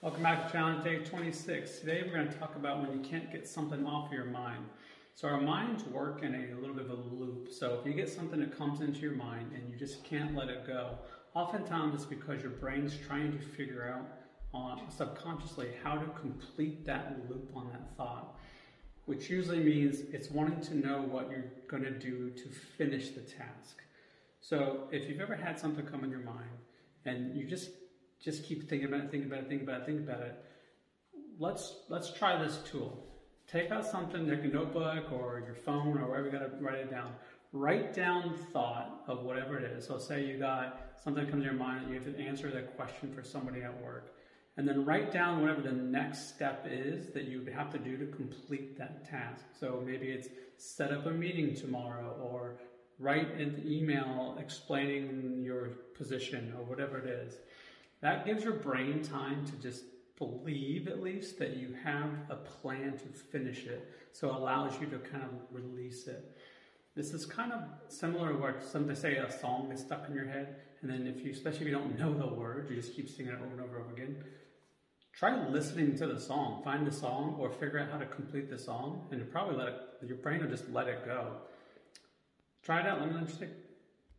Welcome back to challenge day 26. Today we're going to talk about when you can't get something off your mind. So our minds work in a little bit of a loop. So if you get something that comes into your mind and you just can't let it go, oftentimes it's because your brain's trying to figure out on subconsciously how to complete that loop on that thought, which usually means it's wanting to know what you're going to do to finish the task. So if you've ever had something come in your mind and you just just keep thinking about it, thinking about it, thinking about it, thinking about it. Let's let's try this tool. Take out something like a notebook or your phone or wherever you got to write it down. Write down thought of whatever it is. So say you got something comes to your mind that you have to answer that question for somebody at work. And then write down whatever the next step is that you have to do to complete that task. So maybe it's set up a meeting tomorrow or write an email explaining your position or whatever it is. That gives your brain time to just believe, at least, that you have a plan to finish it. So it allows you to kind of release it. This is kind of similar to what some they say a song is stuck in your head, and then if you, especially if you don't know the words, you just keep singing it over and over and over again. Try listening to the song. Find the song, or figure out how to complete the song, and you probably let it. Your brain will just let it go. Try it out. Let me know what you think.